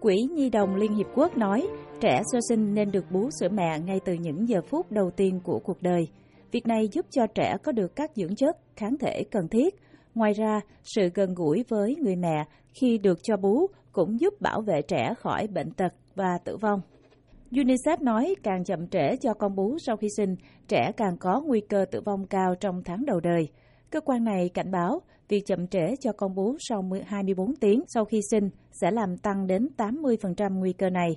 Quỹ Nhi đồng Liên Hiệp Quốc nói trẻ sơ sinh nên được bú sữa mẹ ngay từ những giờ phút đầu tiên của cuộc đời. Việc này giúp cho trẻ có được các dưỡng chất, kháng thể cần thiết. Ngoài ra, sự gần gũi với người mẹ khi được cho bú cũng giúp bảo vệ trẻ khỏi bệnh tật và tử vong. UNICEF nói càng chậm trễ cho con bú sau khi sinh, trẻ càng có nguy cơ tử vong cao trong tháng đầu đời. Cơ quan này cảnh báo việc chậm trễ cho con bú sau 24 tiếng sau khi sinh sẽ làm tăng đến 80% nguy cơ này.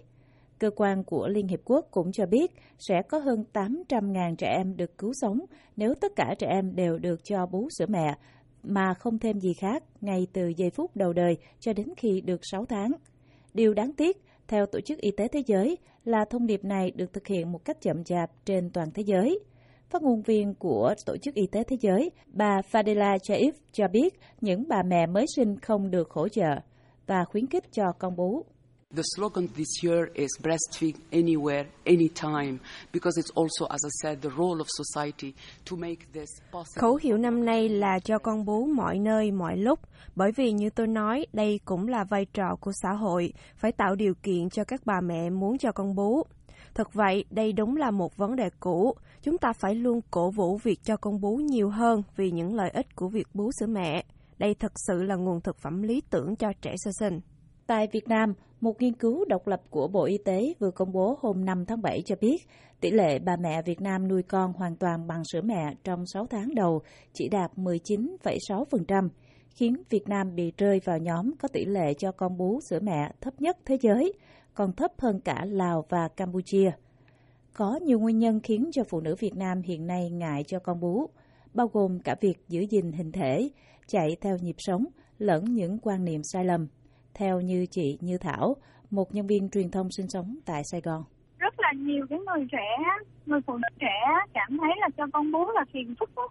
Cơ quan của Liên Hiệp Quốc cũng cho biết sẽ có hơn 800.000 trẻ em được cứu sống nếu tất cả trẻ em đều được cho bú sữa mẹ mà không thêm gì khác ngay từ giây phút đầu đời cho đến khi được 6 tháng. Điều đáng tiếc, theo Tổ chức Y tế Thế giới, là thông điệp này được thực hiện một cách chậm chạp trên toàn thế giới. Phát ngôn viên của Tổ chức Y tế Thế giới, bà Fadela Chaif cho biết những bà mẹ mới sinh không được hỗ trợ và khuyến khích cho con bú. The slogan this year is breastfeed anywhere, anytime, because it's also, as I said, the role of society to make this possible. Khẩu hiệu năm nay là cho con bú mọi nơi, mọi lúc, bởi vì như tôi nói, đây cũng là vai trò của xã hội, phải tạo điều kiện cho các bà mẹ muốn cho con bú. Thật vậy, đây đúng là một vấn đề cũ. Chúng ta phải luôn cổ vũ việc cho con bú nhiều hơn vì những lợi ích của việc bú sữa mẹ. Đây thật sự là nguồn thực phẩm lý tưởng cho trẻ sơ sinh. Tại Việt Nam, một nghiên cứu độc lập của Bộ Y tế vừa công bố hôm 5 tháng 7 cho biết tỷ lệ bà mẹ Việt Nam nuôi con hoàn toàn bằng sữa mẹ trong 6 tháng đầu chỉ đạt 19,6%, khiến Việt Nam bị rơi vào nhóm có tỷ lệ cho con bú sữa mẹ thấp nhất thế giới, còn thấp hơn cả Lào và Campuchia. Có nhiều nguyên nhân khiến cho phụ nữ Việt Nam hiện nay ngại cho con bú, bao gồm cả việc giữ gìn hình thể, chạy theo nhịp sống, lẫn những quan niệm sai lầm theo như chị Như Thảo, một nhân viên truyền thông sinh sống tại Sài Gòn. Rất là nhiều cái người trẻ, người phụ nữ trẻ cảm thấy là cho con bú là phiền phức đó.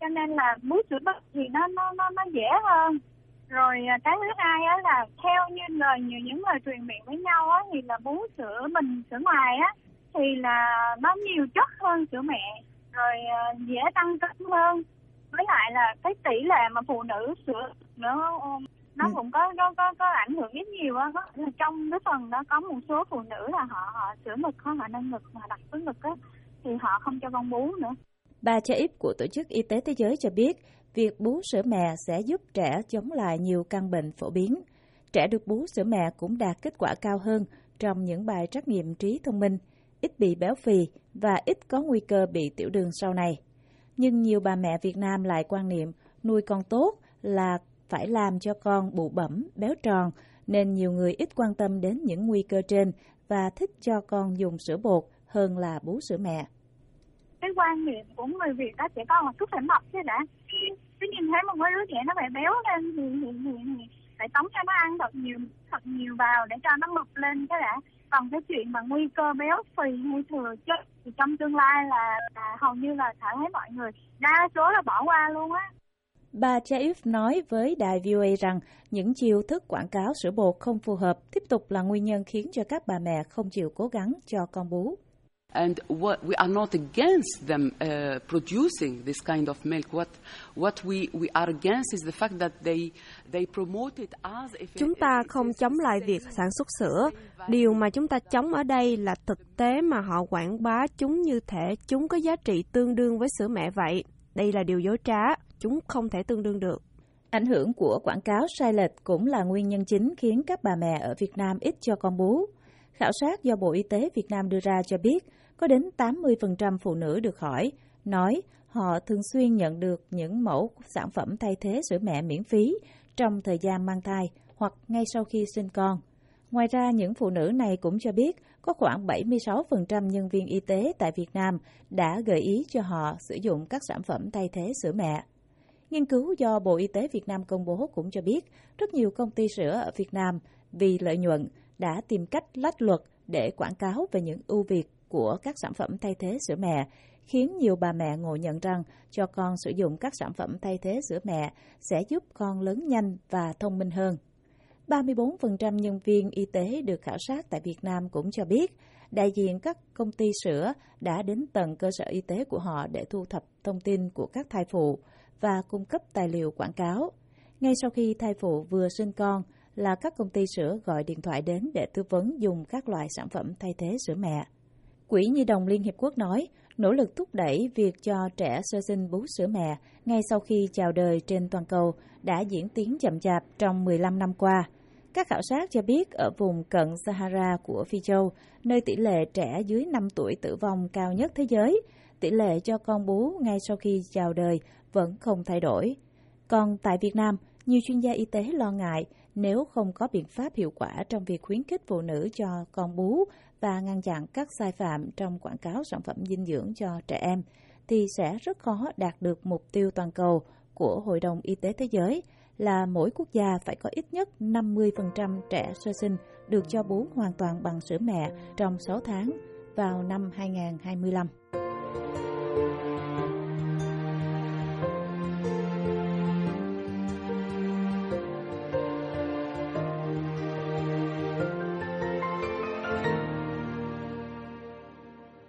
Cho nên là bú sữa bắp thì nó nó nó nó dễ hơn. Rồi à, cái thứ hai á là theo như lời nhiều những lời truyền miệng với nhau á thì là bú sữa mình sữa ngoài á thì là nó nhiều chất hơn sữa mẹ rồi à, dễ tăng cân hơn với lại là cái tỷ lệ mà phụ nữ sữa nữa nó ừ. cũng có có có có ảnh hưởng ít nhiều á có là trong cái phần đó có một số phụ nữ là họ họ sửa ngực họ họ nâng ngực mà đặt với ngực á thì họ không cho con bú nữa Bà Chaip của Tổ chức Y tế Thế giới cho biết, việc bú sữa mẹ sẽ giúp trẻ chống lại nhiều căn bệnh phổ biến. Trẻ được bú sữa mẹ cũng đạt kết quả cao hơn trong những bài trắc nghiệm trí thông minh, ít bị béo phì và ít có nguy cơ bị tiểu đường sau này. Nhưng nhiều bà mẹ Việt Nam lại quan niệm nuôi con tốt là phải làm cho con bụ bẩm, béo tròn, nên nhiều người ít quan tâm đến những nguy cơ trên và thích cho con dùng sữa bột hơn là bú sữa mẹ. Cái quan niệm của người Việt đó trẻ con là cứ phải mập chứ đã. Cứ nhìn thấy một cái đứa trẻ nó phải béo lên thì, thì, thì, thì phải tống cho nó ăn thật nhiều thật nhiều vào để cho nó mập lên chứ đã. Còn cái chuyện mà nguy cơ béo phì hay thừa chất thì trong tương lai là, là hầu như là thấy mọi người đa số là bỏ qua luôn á. Bà Chaif nói với đài VOA rằng những chiêu thức quảng cáo sữa bột không phù hợp tiếp tục là nguyên nhân khiến cho các bà mẹ không chịu cố gắng cho con bú. And what, we are not against them uh, producing this kind of milk. What what we we are against is the fact that they they promote it as if Chúng ta không chống lại việc sản xuất sữa. Điều mà chúng ta chống ở đây là thực tế mà họ quảng bá chúng như thể chúng có giá trị tương đương với sữa mẹ vậy. Đây là điều dối trá chúng không thể tương đương được. Ảnh hưởng của quảng cáo sai lệch cũng là nguyên nhân chính khiến các bà mẹ ở Việt Nam ít cho con bú. Khảo sát do Bộ Y tế Việt Nam đưa ra cho biết, có đến 80% phụ nữ được hỏi, nói họ thường xuyên nhận được những mẫu sản phẩm thay thế sữa mẹ miễn phí trong thời gian mang thai hoặc ngay sau khi sinh con. Ngoài ra, những phụ nữ này cũng cho biết có khoảng 76% nhân viên y tế tại Việt Nam đã gợi ý cho họ sử dụng các sản phẩm thay thế sữa mẹ. Nghiên cứu do Bộ Y tế Việt Nam công bố cũng cho biết rất nhiều công ty sữa ở Việt Nam vì lợi nhuận đã tìm cách lách luật để quảng cáo về những ưu việt của các sản phẩm thay thế sữa mẹ, khiến nhiều bà mẹ ngộ nhận rằng cho con sử dụng các sản phẩm thay thế sữa mẹ sẽ giúp con lớn nhanh và thông minh hơn. 34% nhân viên y tế được khảo sát tại Việt Nam cũng cho biết đại diện các công ty sữa đã đến tận cơ sở y tế của họ để thu thập thông tin của các thai phụ và cung cấp tài liệu quảng cáo. Ngay sau khi thai phụ vừa sinh con là các công ty sữa gọi điện thoại đến để tư vấn dùng các loại sản phẩm thay thế sữa mẹ. Quỹ Nhi đồng Liên Hiệp Quốc nói, nỗ lực thúc đẩy việc cho trẻ sơ sinh bú sữa mẹ ngay sau khi chào đời trên toàn cầu đã diễn tiến chậm chạp trong 15 năm qua. Các khảo sát cho biết ở vùng cận Sahara của Phi Châu, nơi tỷ lệ trẻ dưới 5 tuổi tử vong cao nhất thế giới, tỷ lệ cho con bú ngay sau khi chào đời vẫn không thay đổi. Còn tại Việt Nam, nhiều chuyên gia y tế lo ngại nếu không có biện pháp hiệu quả trong việc khuyến khích phụ nữ cho con bú và ngăn chặn các sai phạm trong quảng cáo sản phẩm dinh dưỡng cho trẻ em, thì sẽ rất khó đạt được mục tiêu toàn cầu của Hội đồng Y tế Thế giới là mỗi quốc gia phải có ít nhất 50% trẻ sơ sinh được cho bú hoàn toàn bằng sữa mẹ trong 6 tháng vào năm 2025.